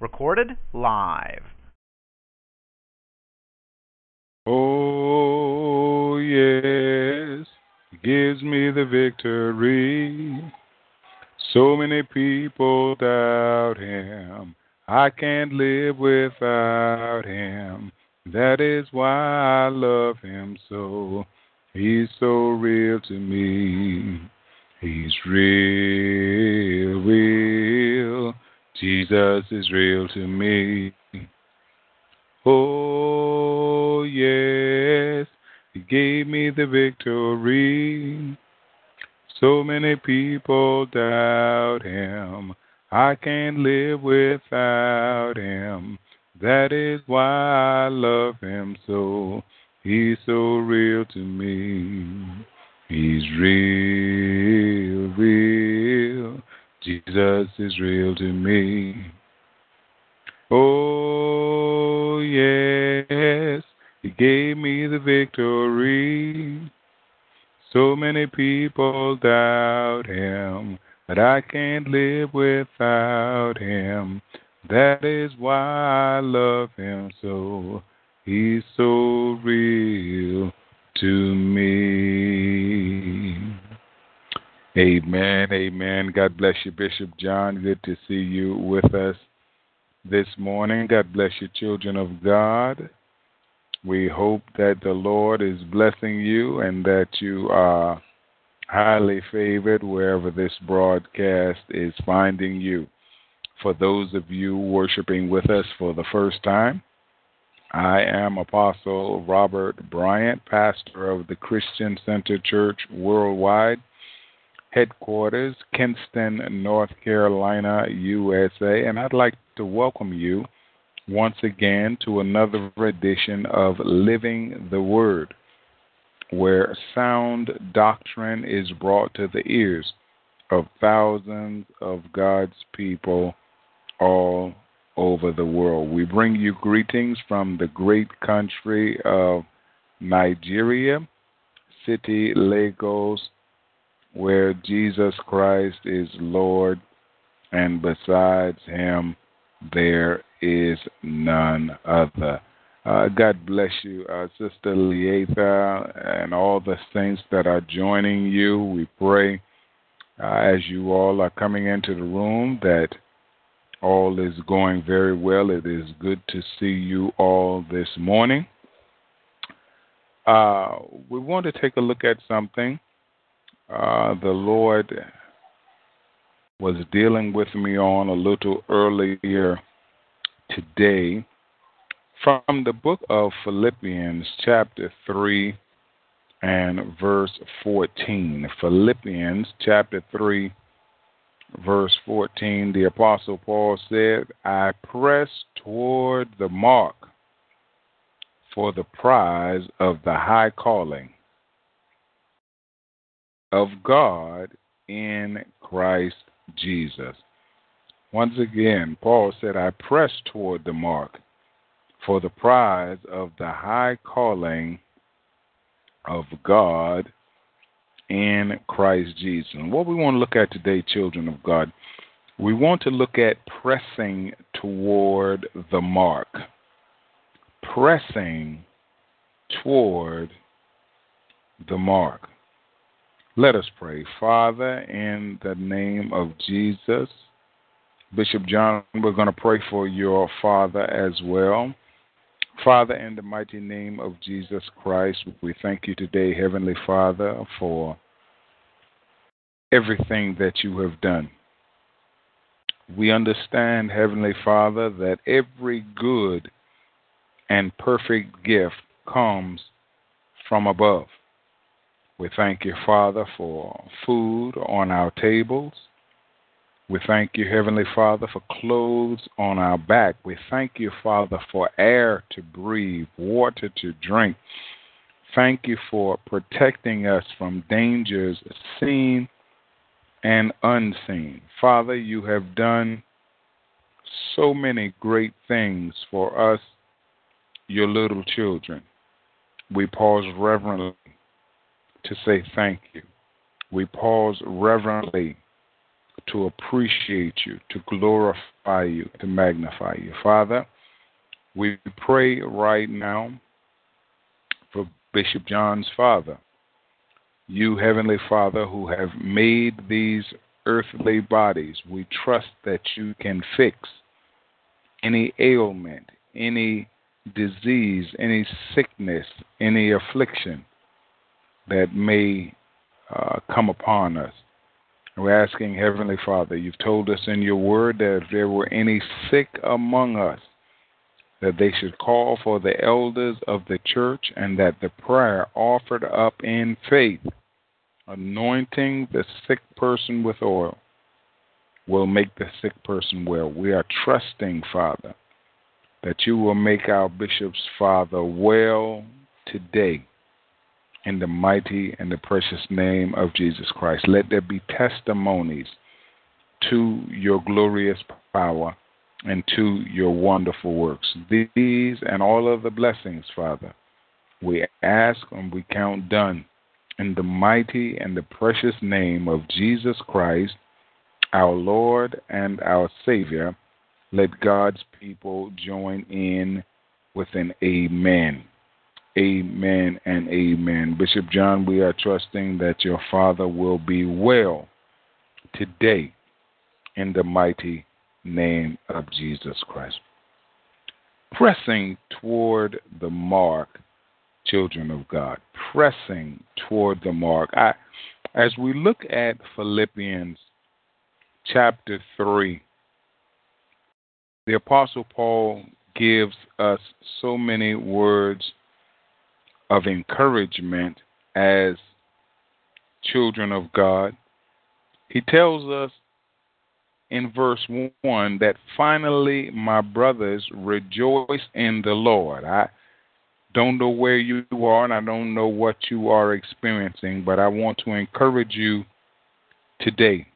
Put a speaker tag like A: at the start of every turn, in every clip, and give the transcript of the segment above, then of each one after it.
A: Recorded live.
B: Oh, yes, gives me the victory. So many people doubt Him. I can't live without Him. That is why I love Him so. He's so real to me. He's real, real. Jesus is real to me. Oh, yes, He gave me the victory. So many people doubt Him. I can't live without Him. That is why I love Him so. He's so real to me. He's real, real. Jesus is real to me. Oh, yes, He gave me the victory. So many people doubt Him, but I can't live without Him. That is why I love Him so. He's so real to me. Amen. Amen. God bless you, Bishop John. Good to see you with us this morning. God bless you, children of God. We hope that the Lord is blessing you and that you are highly favored wherever this broadcast is finding you. For those of you worshiping with us for the first time, I am Apostle Robert Bryant, pastor of the Christian Center Church Worldwide, headquarters, Kinston, North Carolina, USA, and I'd like to welcome you once again to another edition of Living the Word, where sound doctrine is brought to the ears of thousands of God's people all over the world. We bring you greetings from the great country of Nigeria, city Lagos, where Jesus Christ is Lord, and besides him there is none other. Uh, God bless you, uh, Sister Lietha, and all the saints that are joining you. We pray uh, as you all are coming into the room that all is going very well. It is good to see you all this morning. Uh, we want to take a look at something. Uh, the Lord was dealing with me on a little earlier today from the book of Philippians, chapter 3 and verse 14. Philippians, chapter 3 verse 14, the Apostle Paul said, I press toward the mark for the prize of the high calling of God in Christ Jesus. Once again, Paul said, I press toward the mark for the prize of the high calling of God in Christ Jesus. And what we want to look at today, children of God, we want to look at pressing toward the mark. Pressing toward the mark. Let us pray. Father, in the name of Jesus, Bishop John, we're going to pray for your father as well. Father, in the mighty name of Jesus Christ, we thank you today, Heavenly Father, for everything that you have done. We understand, Heavenly Father, that every good and perfect gift comes from above. We thank you, Father, for food on our tables. We thank you, Heavenly Father, for clothes on our back. We thank you, Father, for air to breathe, water to drink. Thank you for protecting us from dangers seen and unseen. Father, you have done so many great things for us, your little children. We pause reverently to say thank you. We pause reverently to appreciate you, to glorify you, to magnify you. Father, we pray right now for Bishop John's father. You, Heavenly Father, who have made these earthly bodies, we trust that you can fix any ailment, any disease, any sickness, any affliction that may uh, come upon us. We're asking, Heavenly Father, you've told us in your word that if there were any sick among us, that they should call for the elders of the church and that the prayer offered up in faith, anointing the sick person with oil, will make the sick person well. We are trusting, Father, that you will make our bishop's father well today in the mighty and the precious name of Jesus Christ. Let there be testimonies to your glorious power and to your wonderful works. These and all of the blessings, Father, we ask and we count done in the mighty and the precious name of Jesus Christ, our Lord and our Savior. Let God's people join in with an amen. Amen and amen. Bishop John, we are trusting that your father will be well today in the mighty name of Jesus Christ. Pressing toward the mark, children of God, pressing toward the mark. I, as we look at Philippians chapter 3, the Apostle Paul gives us so many words of encouragement as children of God. He tells us in verse 1 that finally, my brothers, rejoice in the Lord. I don't know where you are and I don't know what you are experiencing, but I want to encourage you today,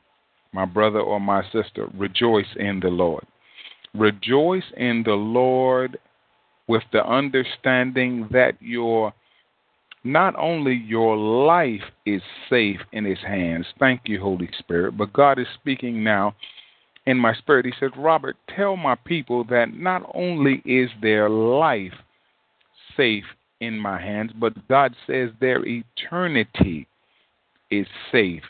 B: my brother or my sister, rejoice in the Lord. Rejoice in the Lord with the understanding that your not only your life is safe in his hands, thank you, Holy Spirit, but God is speaking now in my spirit. He said, Robert, tell my people that not only is their life safe in my hands, but God says their eternity is safe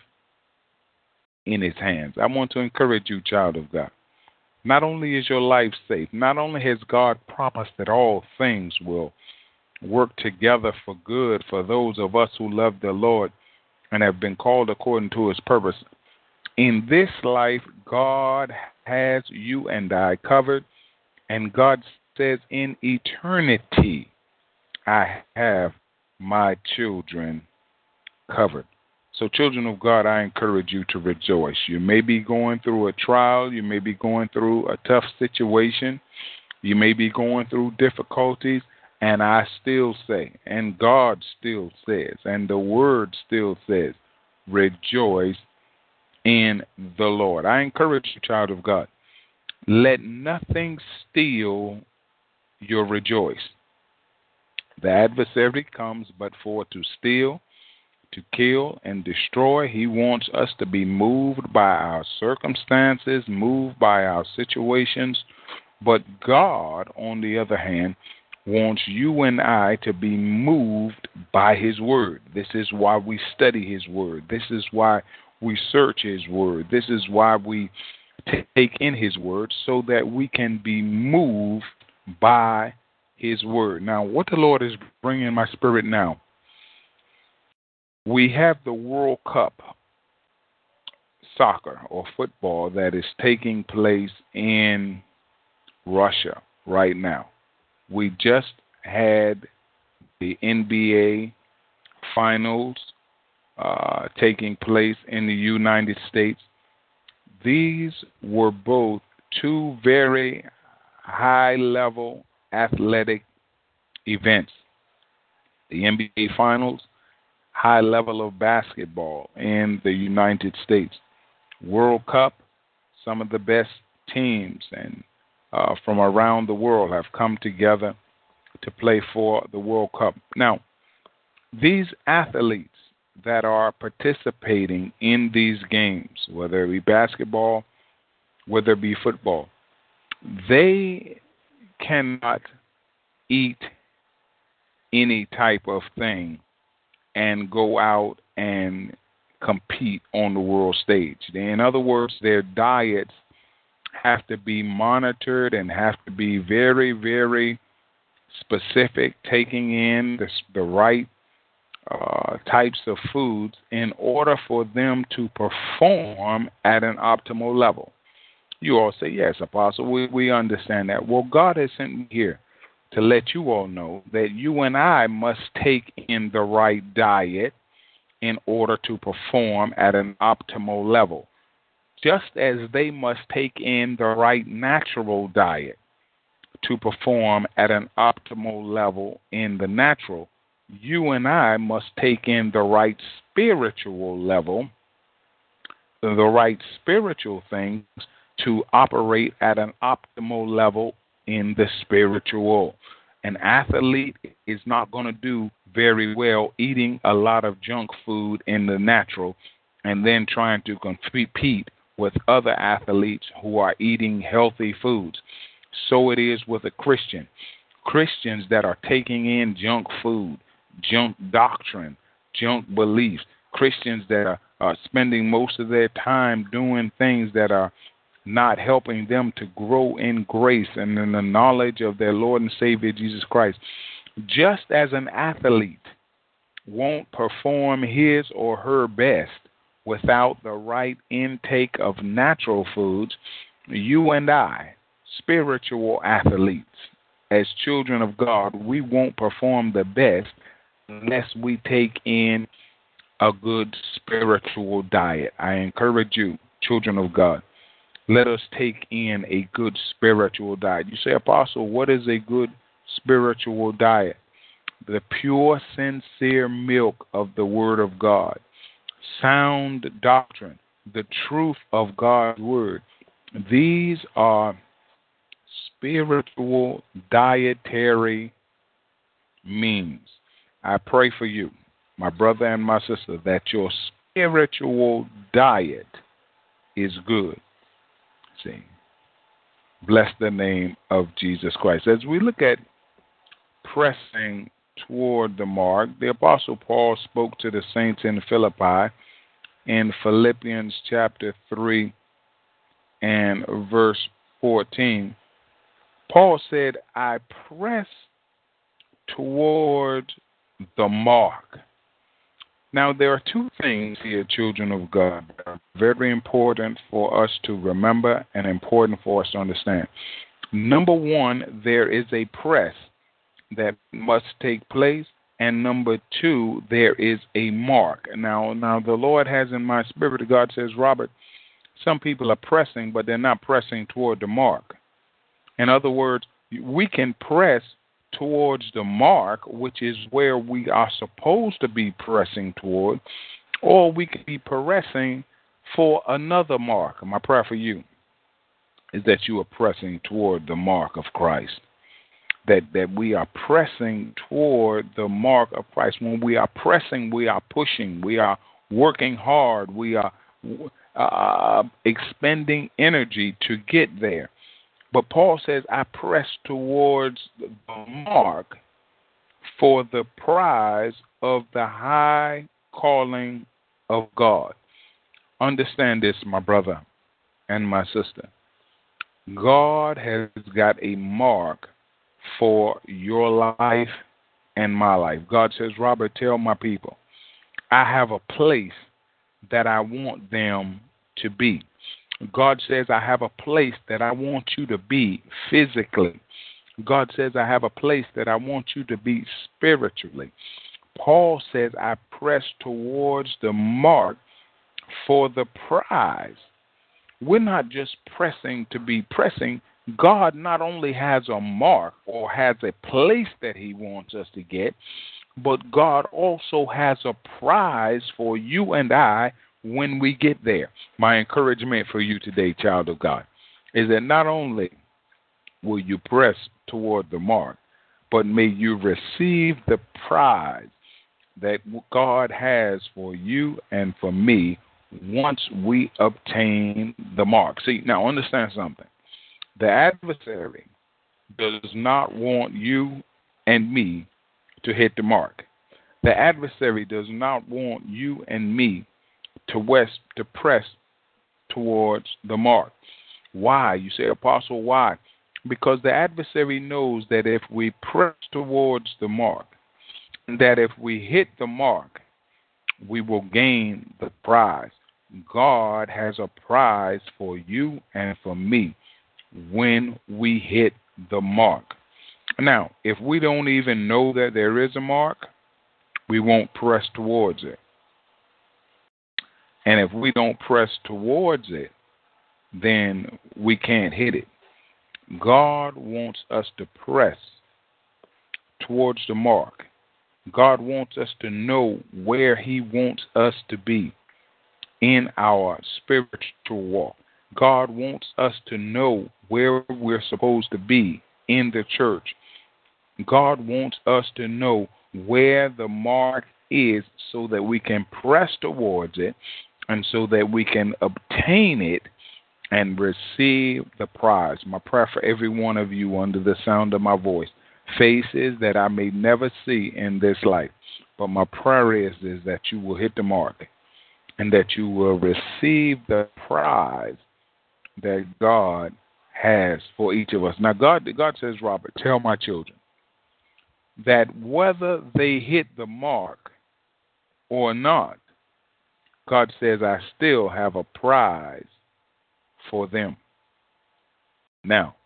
B: in his hands. I want to encourage you, child of God. Not only is your life safe, not only has God promised that all things will work together for good for those of us who love the Lord and have been called according to his purpose. In this life, God has you and I covered, and God says, In eternity, I have my children covered. So, children of God, I encourage you to rejoice. You may be going through a trial, you may be going through a tough situation, you may be going through difficulties, and I still say, and God still says, and the Word still says, rejoice in the Lord. I encourage you, child of God, let nothing steal your rejoice. The adversary comes but for to steal, to kill, and destroy. He wants us to be moved by our circumstances, moved by our situations. But God, on the other hand, wants you and I to be moved by His Word. This is why we study His Word. This is why we search His Word. This is why we take in His Word so that we can be moved by His Word. Now, what the Lord is bringing in my spirit now, we have the World Cup soccer or football that is taking place in Russia right now we just had the NBA finals uh, taking place in the United States. These were both two very high level athletic events. The NBA finals, high level of basketball in the United States. World Cup, some of the best teams and uh, from around the world have come together to play for the World Cup. Now, these athletes that are participating in these games, whether it be basketball, whether it be football, they cannot eat any type of thing and go out and compete on the world stage. In other words, their diets have to be monitored and have to be very, very specific, taking in the, the right uh, types of foods in order for them to perform at an optimal level. You all say, Yes, Apostle, we, we understand that. Well, God has sent me here to let you all know that you and I must take in the right diet in order to perform at an optimal level. Just as they must take in the right natural diet to perform at an optimal level in the natural, you and I must take in the right spiritual level, the right spiritual things to operate at an optimal level in the spiritual. An athlete is not going to do very well eating a lot of junk food in the natural and then trying to compete with other athletes who are eating healthy foods. So it is with a Christian. Christians that are taking in junk food, junk doctrine, junk beliefs, Christians that are, spending most of their time doing things that are not helping them to grow in grace and in the knowledge of their Lord and Savior Jesus Christ. Just as an athlete won't perform his or her best without the right intake of natural foods, you and I, spiritual athletes, as children of God, we won't perform the best unless we take in a good spiritual diet. I encourage you, children of God, let us take in a good spiritual diet. You say, Apostle, what is a good spiritual diet? The pure, sincere milk of the Word of God, sound doctrine, the truth of God's Word. These are spiritual dietary means. I pray for you, my brother and my sister, that your spiritual diet is good. See, bless the name of Jesus Christ. As we look at pressing toward the mark, the Apostle Paul spoke to the saints in Philippi in Philippians chapter 3 and verse 14. Paul said, I press toward the mark. Now, there are two things here, children of God, that are very important for us to remember and important for us to understand. Number one, there is a press that must take place. And number two, there is a mark. Now, now the Lord has in my spirit, God says, Robert, some people are pressing, but they're not pressing toward the mark. In other words, we can press towards the mark, which is where we are supposed to be pressing toward, or we can be pressing for another mark. My prayer for you is that you are pressing toward the mark of Christ. That that we are pressing toward the mark of Christ. When we are pressing, we are pushing, we are working hard, we are uh, expending energy to get there. But Paul says, I press towards the mark for the prize of the high calling of God. Understand this, my brother and my sister. God has got a mark for your life and my life. God says, Robert, tell my people, I have a place that I want them to be. God says, I have a place that I want you to be physically. God says, I have a place that I want you to be spiritually. Paul says, I press towards the mark for the prize. We're not just pressing to be pressing. God not only has a mark or has a place that He wants us to get, but God also has a prize for you and I when we get there. My encouragement for you today, child of God, is that not only will you press toward the mark, but may you receive the prize that God has for you and for me once we obtain the mark. See, now understand something. The adversary does not want you and me to hit the mark. The adversary does not want you and me to west to press towards the mark. Why? You say, Apostle, why? Because the adversary knows that if we press towards the mark, that if we hit the mark, we will gain the prize. God has a prize for you and for me when we hit the mark. Now, if we don't even know that there is a mark, we won't press towards it. And if we don't press towards it, then we can't hit it. God wants us to press towards the mark. God wants us to know where He wants us to be in our spiritual walk. God wants us to know where we're supposed to be in the church. God wants us to know where the mark is so that we can press towards it and so that we can obtain it and receive the prize. My prayer for every one of you under the sound of my voice faces that I may never see in this life. But my prayer is, is that you will hit the mark and that you will receive the prize that God has for each of us. Now God God says, Robert, tell my children that whether they hit the mark or not, God says, I still have a prize for them. Now,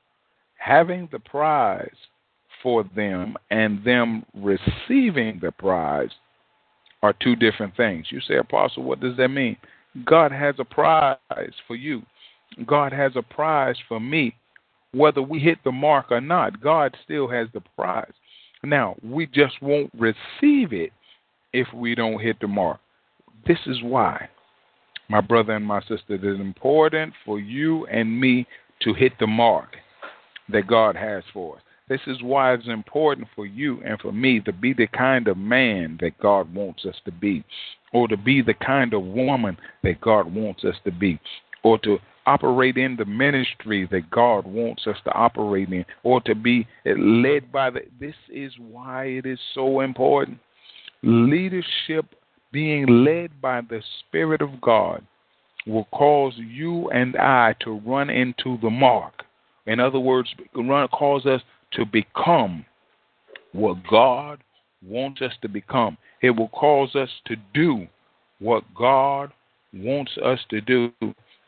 B: having the prize for them and them receiving the prize are two different things. You say, Apostle, what does that mean? God has a prize for you. God has a prize for me. Whether we hit the mark or not, God still has the prize. Now, we just won't receive it if we don't hit the mark. This is why, my brother and my sister, it is important for you and me to hit the mark that God has for us. This is why it's important for you and for me to be the kind of man that God wants us to be, or to be the kind of woman that God wants us to be, or to operate in the ministry that God wants us to operate in, or to be led by the. This is why it is so important. Leadership, being led by the Spirit of God, will cause you and I to run into the mark. In other words, run cause us to become what God wants us to become. It will cause us to do what God wants us to do.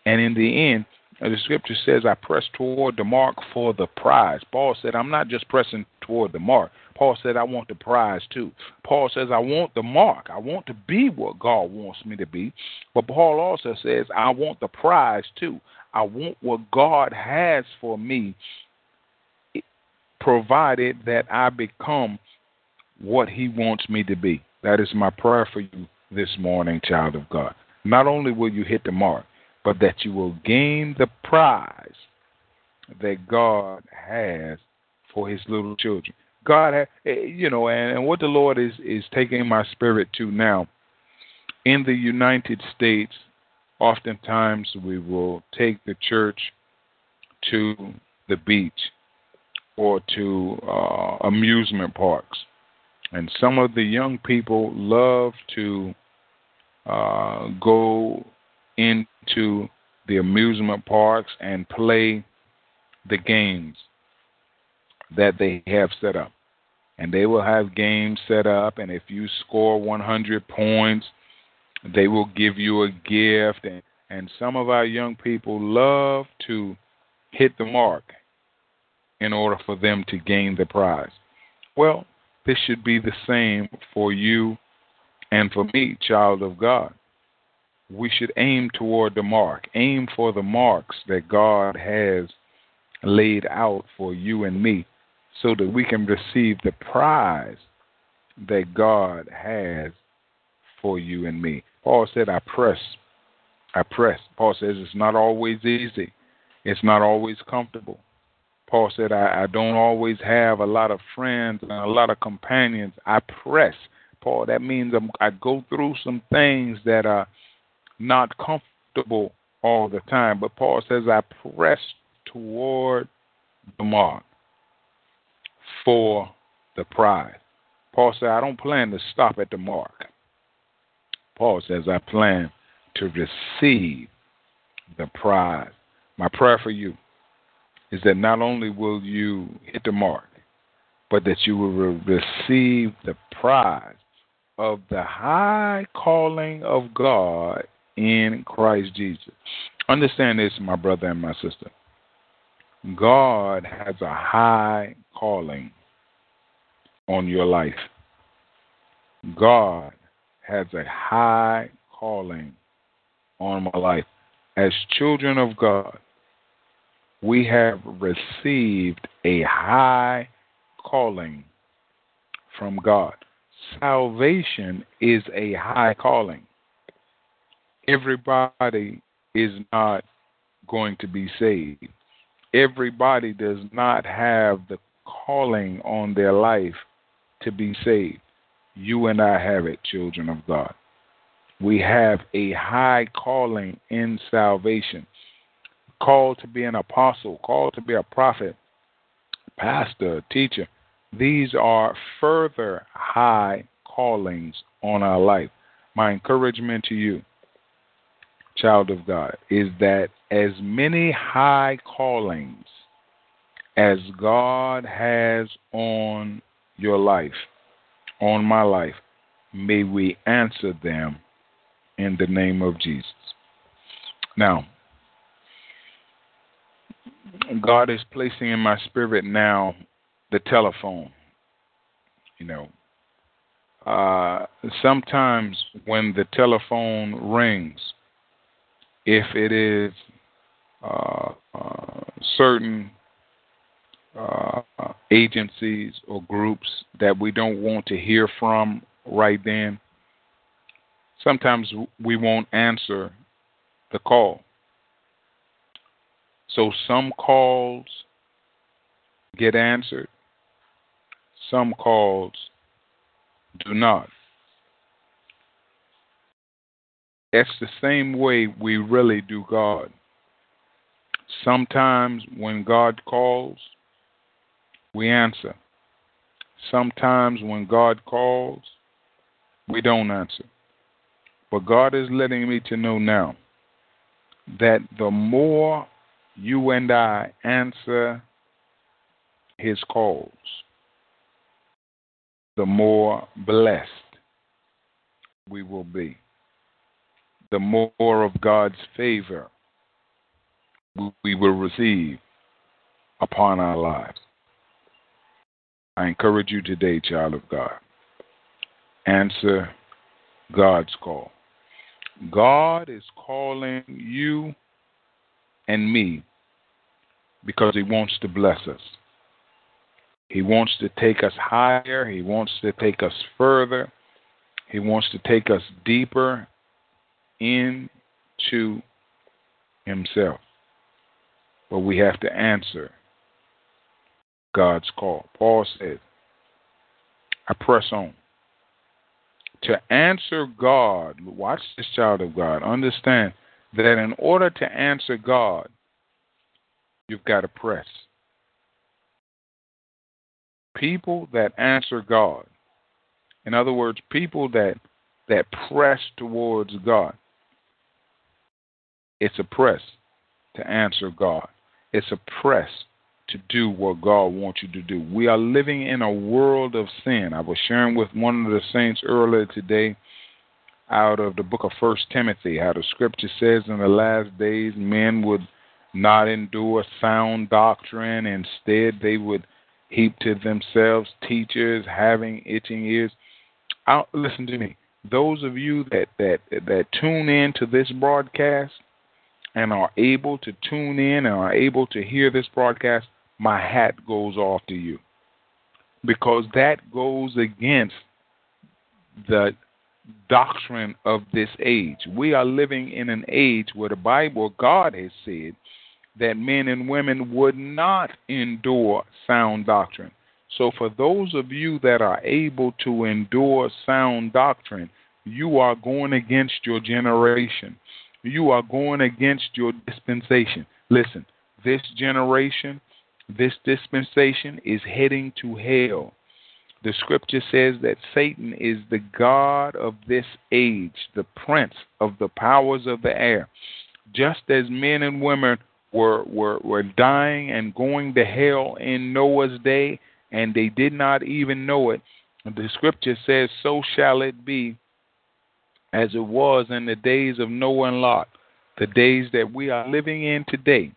B: And in the end, uh, the scripture says, I press toward the mark for the prize. Paul said, I'm not just pressing toward the mark. Paul said, I want the prize too. Paul says, I want the mark. I want to be what God wants me to be. But Paul also says, I want the prize too. I want what God has for me provided that I become what He wants me to be. That is my prayer for you this morning, child of God. Not only will you hit the mark, that you will gain the prize that God has for His little children. God, has, eh, you know, and, and what the Lord is is taking my spirit to now. In the United States, oftentimes we will take the church to the beach or to uh, amusement parks. And some of the young people love to uh, go into the amusement parks and play the games that they have set up. And they will have games set up, and if you score 100 points, they will give you a gift. And, and some of our young people love to hit the mark in order for them to gain the prize. Well, this should be the same for you and for me, child of God. We should aim toward the mark, aim for the marks that God has laid out for you and me so that we can receive the prize that God has for you and me. Paul said, I press. I press. Paul says it's not always easy. It's not always comfortable. Paul said, I, I don't always have a lot of friends and a lot of companions. I press Paul, that means I'm, I go through some things that are not comfortable all the time. But Paul says, I press toward the mark for the prize. Paul said, I don't plan to stop at the mark. Paul says, I plan to receive the prize. My prayer for you is that not only will you hit the mark, but that you will receive the prize of the high calling of God in Christ Jesus. Understand this, my brother and my sister. God has a high calling on your life. God has a high calling on my life. As children of God, we have received a high calling from God. Salvation is a high calling. Everybody is not going to be saved. Everybody does not have the calling on their life to be saved. You and I have it, children of God. We have a high calling in salvation. Called to be an apostle, called to be a prophet, pastor, teacher. These are further high callings on our life. My encouragement to you, child of God, is that as many high callings as God has on your life, on my life, may we answer them in the name of Jesus. Now, God is placing in my spirit now the telephone. You know, uh, sometimes when the telephone rings, if it is uh, uh, certain uh, agencies or groups that we don't want to hear from right then, sometimes we won't answer the call. So some calls get answered, some calls do not. It's the same way we really do God. Sometimes when God calls, we answer. Sometimes when God calls, we don't answer. But God is letting me to know now that the more you and I answer his calls, the more blessed we will be. The more of God's favor we will receive upon our lives. I encourage you today, child of God, answer God's call. God is calling you and me because He wants to bless us. He wants to take us higher. He wants to take us further. He wants to take us deeper into Himself. But we have to answer God's call. Paul said, I press on. To answer God, watch this child of God, understand that in order to answer God, you've got to press. People that answer God, in other words, people that that press towards God, it's a press to answer God. It's a press to do what God wants you to do. We are living in a world of sin. I was sharing with one of the saints earlier today out of the book of First Timothy how the scripture says in the last days men would not endure sound doctrine. Instead, they would heap to themselves teachers having itching ears. I'll, listen to me. Those of you that, that that tune in to this broadcast and are able to tune in and are able to hear this broadcast, my hat goes off to you. Because that goes against the doctrine of this age. We are living in an age where the Bible, God has said, that men and women would not endure sound doctrine. So, for those of you that are able to endure sound doctrine, you are going against your generation. You are going against your dispensation. Listen, this generation, this dispensation is heading to hell. The scripture says that Satan is the God of this age, the prince of the powers of the air. Just as men and women were, were, were dying and going to hell in Noah's day, and they did not even know it, the scripture says, So shall it be as it was in the days of Noah and Lot. The days that we are living in today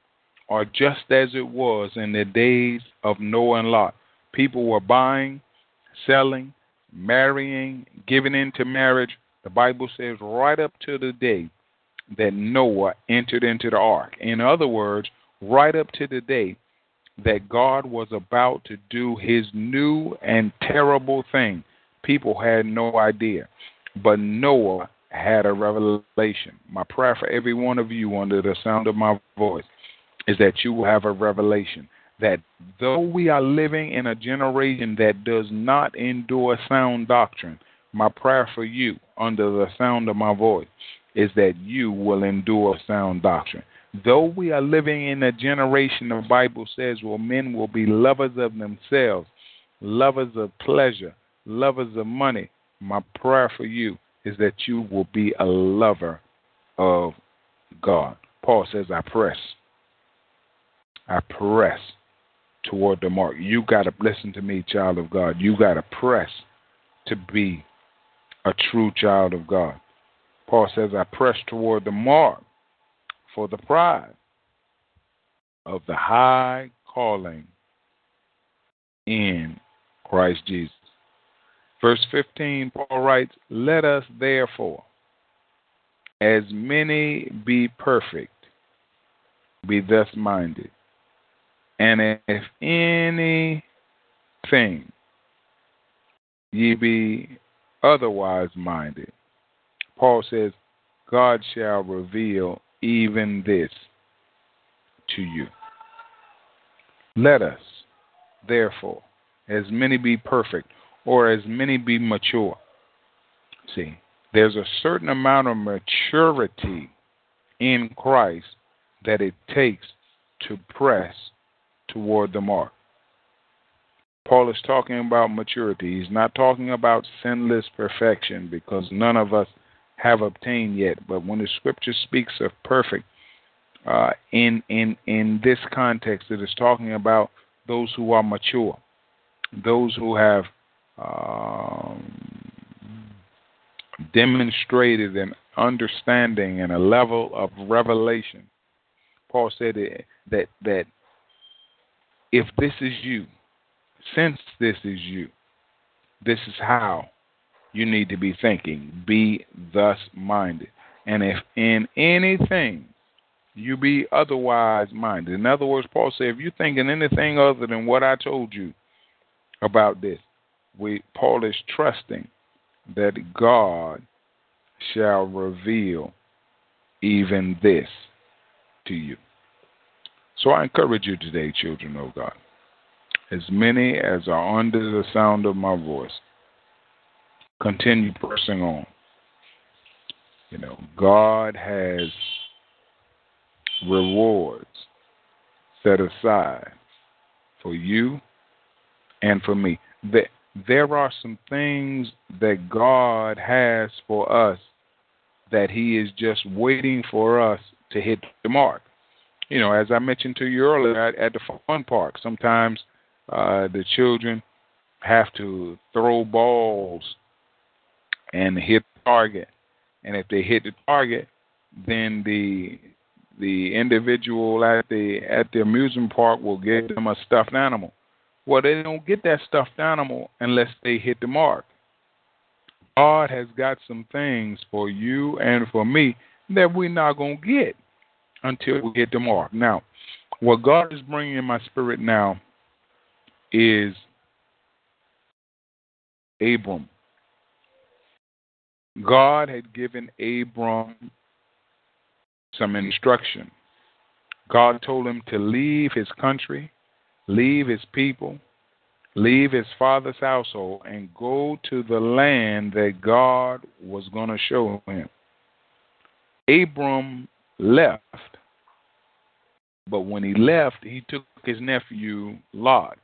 B: are just as it was in the days of Noah and Lot. People were buying, selling, marrying, giving into marriage. The Bible says right up to the day that Noah entered into the ark. In other words, right up to the day that God was about to do his new and terrible thing. People had no idea. But Noah had a revelation. My prayer for every one of you under the sound of my voice is that you will have a revelation that though we are living in a generation that does not endure sound doctrine, my prayer for you under the sound of my voice is that you will endure sound doctrine. Though we are living in a generation, the Bible says, where men will be lovers of themselves, lovers of pleasure, lovers of money, my prayer for you is that you will be a lover of God. Paul says, I press. I press toward the mark. You got to listen to me, child of God. You got to press to be a true child of God. Paul says, I press toward the mark for the prize of the high calling in Christ Jesus. Verse 15, Paul writes, Let us therefore, as many be perfect, be thus minded. And if anything ye be otherwise minded, Paul says, God shall reveal even this to you. Let us, therefore, as many be perfect, or as many be mature. See, there's a certain amount of maturity in Christ that it takes to press toward the mark. Paul is talking about maturity. He's not talking about sinless perfection because none of us have obtained yet. But when the scripture speaks of perfect, uh, in in in this context, it is talking about those who are mature, those who have um, demonstrated an understanding and a level of revelation. Paul said that that if this is you, since this is you, this is how you need to be thinking. Be thus minded. And if in anything you be otherwise minded, in other words, Paul said, if you're thinking anything other than what I told you about this, we Paul is trusting that God shall reveal even this to you. So I encourage you today, children of God, as many as are under the sound of my voice, continue pressing on. You know, God has rewards set aside for you and for me. That there are some things that God has for us that He is just waiting for us to hit the mark. You know, as I mentioned to you earlier at, at the fun park, sometimes uh, the children have to throw balls and hit the target, and if they hit the target, then the the individual at the at the amusement park will give them a stuffed animal. Well, they don't get that stuffed animal unless they hit the mark. God has got some things for you and for me that we're not going to get until we hit the mark. Now, what God is bringing in my spirit now is Abram. God had given Abram some instruction. God told him to leave his country, leave his people, leave his father's household, and go to the land that God was going to show him. Abram left, but when he left, he took his nephew Lot,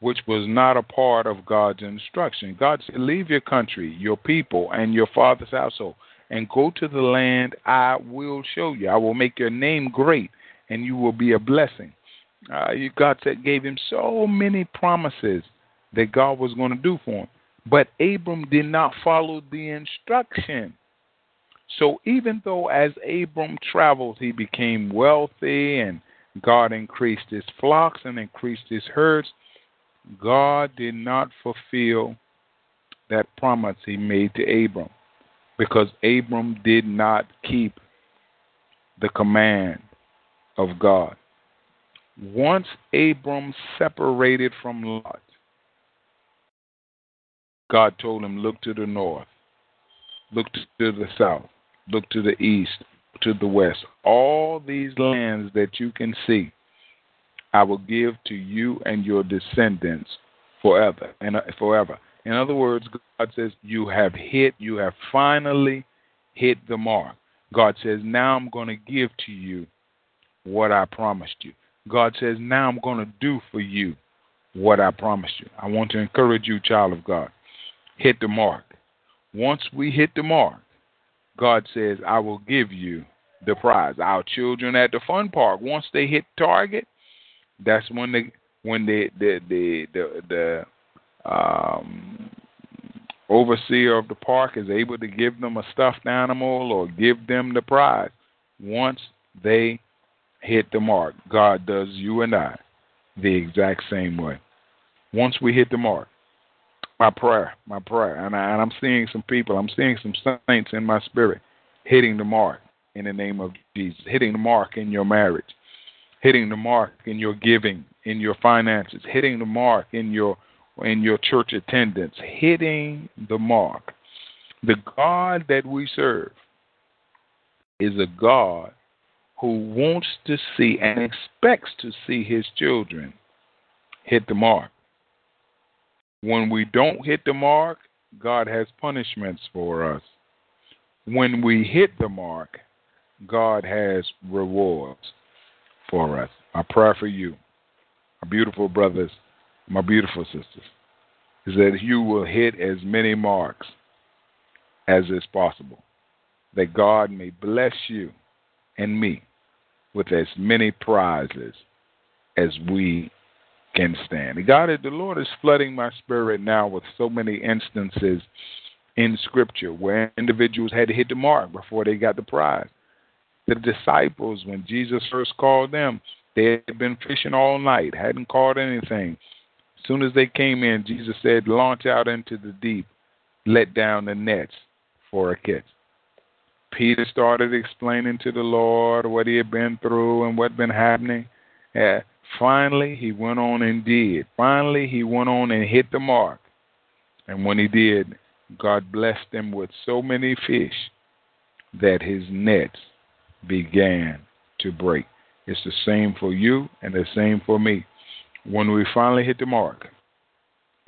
B: which was not a part of God's instruction. God said, Leave your country, your people, and your father's household, and go to the land I will show you. I will make your name great, and you will be a blessing. Uh, God said, gave him so many promises that God was going to do for him. But Abram did not follow the instruction. So even though as Abram traveled, he became wealthy and God increased his flocks and increased his herds, God did not fulfill that promise he made to Abram because Abram did not keep the command of God. Once Abram separated from Lot, God told him, Look to the north, look to the south, look to the east, to the west. All these lands that you can see, I will give to you and your descendants forever and uh, forever. In other words, God says, You have hit, you have finally hit the mark. God says, Now I'm going to give to you what I promised you. God says, Now I'm going to do for you what I promised you. I want to encourage you, child of God. Hit the mark. Once we hit the mark, God says, I will give you the prize. Our children at the fun park, once they hit target, that's when they when the the the the, the um, overseer of the park is able to give them a stuffed animal or give them the prize once they hit the mark. God does you and I the exact same way. Once we hit the mark, my prayer, my prayer, and, I, and I'm seeing some people, I'm seeing some saints in my spirit hitting the mark in the name of Jesus, hitting the mark in your marriage, hitting the mark in your giving, in your finances, hitting the mark in your in your church attendance, hitting the mark. The God that we serve is a God who wants to see and expects to see his children hit the mark. When we don't hit the mark, God has punishments for us. When we hit the mark, God has rewards for us. I pray for you, my beautiful brothers, my beautiful sisters, is that you will hit as many marks as is possible, that God may bless you and me with as many prizes as we can stand. God, the Lord is flooding my spirit now with so many instances in Scripture where individuals had to hit the mark before they got the prize. The disciples, when Jesus first called them, they had been fishing all night, hadn't caught anything. As soon as they came in, Jesus said, Launch out into the deep, let down the nets for a catch. Peter started explaining to the Lord what he had been through and what had been happening. Uh, finally, he went on and did. Finally, he went on and hit the mark. And when he did, God blessed him with so many fish that his nets began to break. It's the same for you and the same for me. When we finally hit the mark,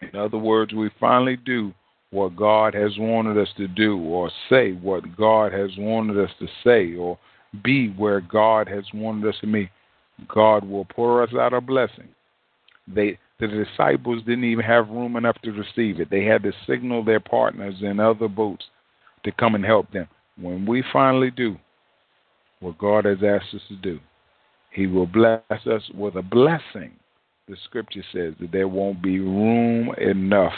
B: in other words, we finally do what God has wanted us to do, or say what God has wanted us to say, or be where God has wanted us to be, God will pour us out a blessing. They the disciples didn't even have room enough to receive it. They had to signal their partners in other boats to come and help them. When we finally do what God has asked us to do, He will bless us with a blessing. The scripture says that there won't be room enough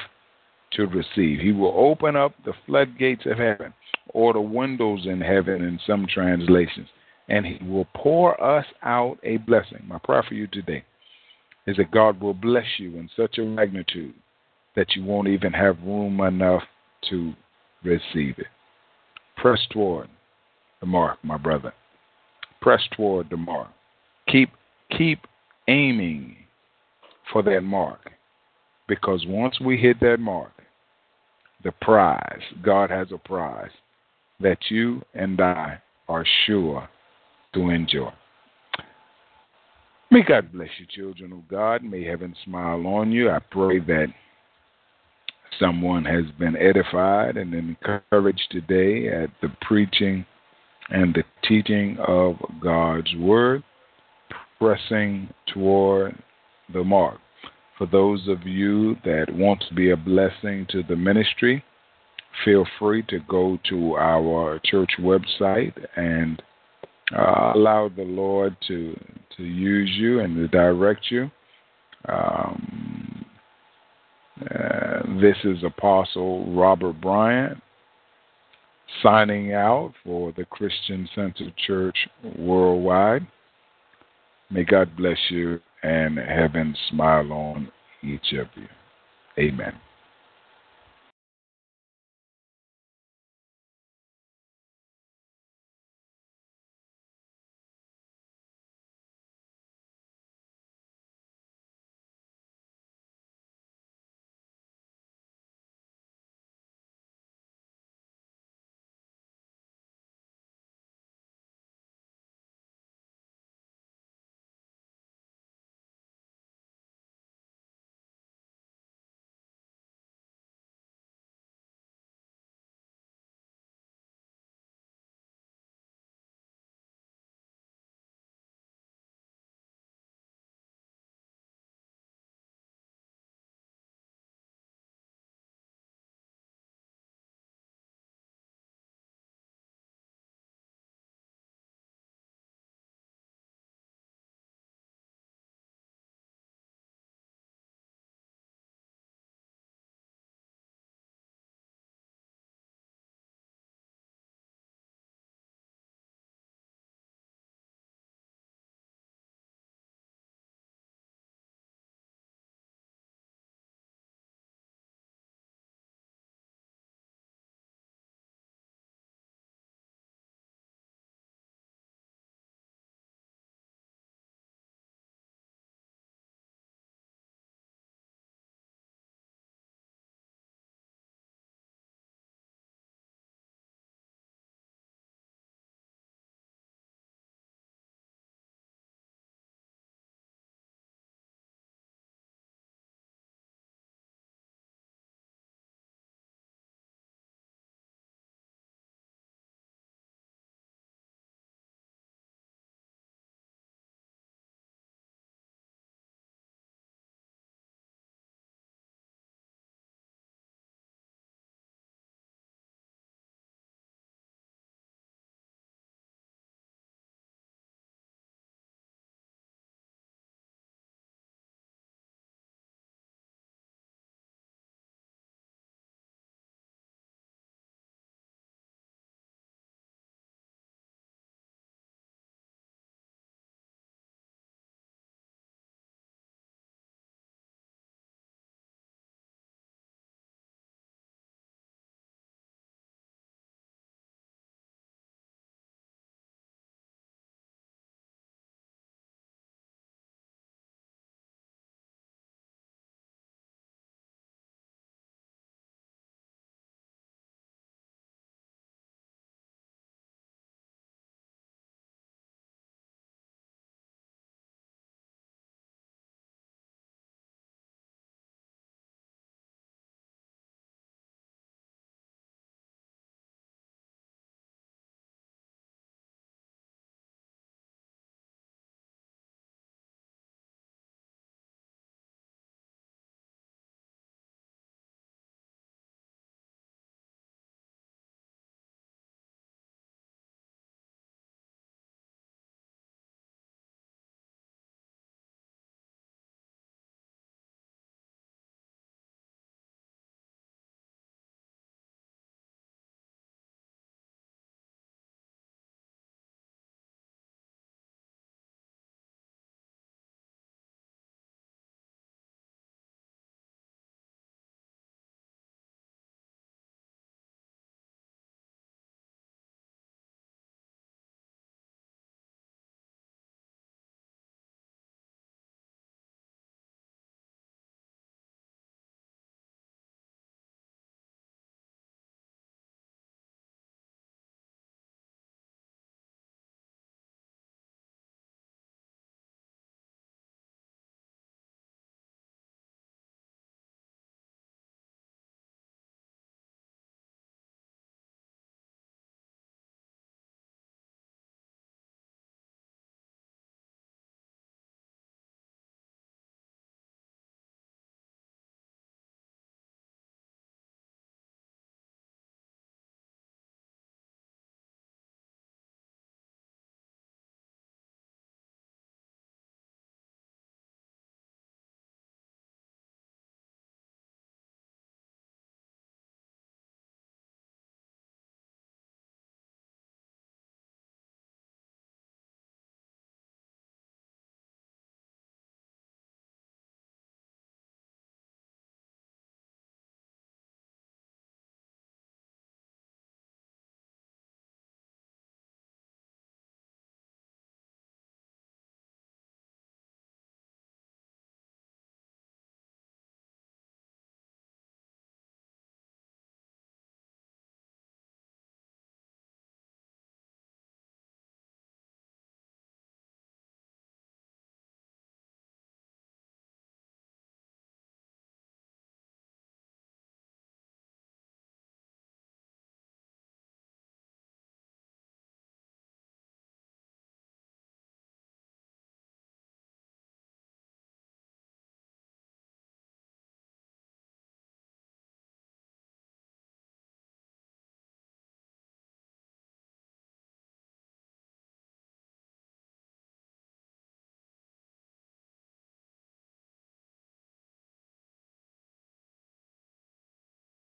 B: to receive. He will open up the floodgates of heaven or the windows in heaven in some translations, and He will pour us out a blessing. My prayer for you today is that God will bless you in such a magnitude that you won't even have room enough to receive it. Press toward the mark, my brother. Press toward the mark. Keep keep aiming for that mark. Because once we hit that mark, the prize, God has a prize that you and I are sure to enjoy. May God bless you, children of God. May heaven smile on you. I pray that someone has been edified and encouraged today at the preaching and the teaching of God's Word, pressing toward the mark. For those of you that want to be a blessing to the ministry, feel free to go to our church website and uh, allow the Lord to to use you and to direct you. Um, uh, this is Apostle Robert Bryant signing out for the Christian Center Church worldwide. May God bless you and heaven smile on each of you. Amen.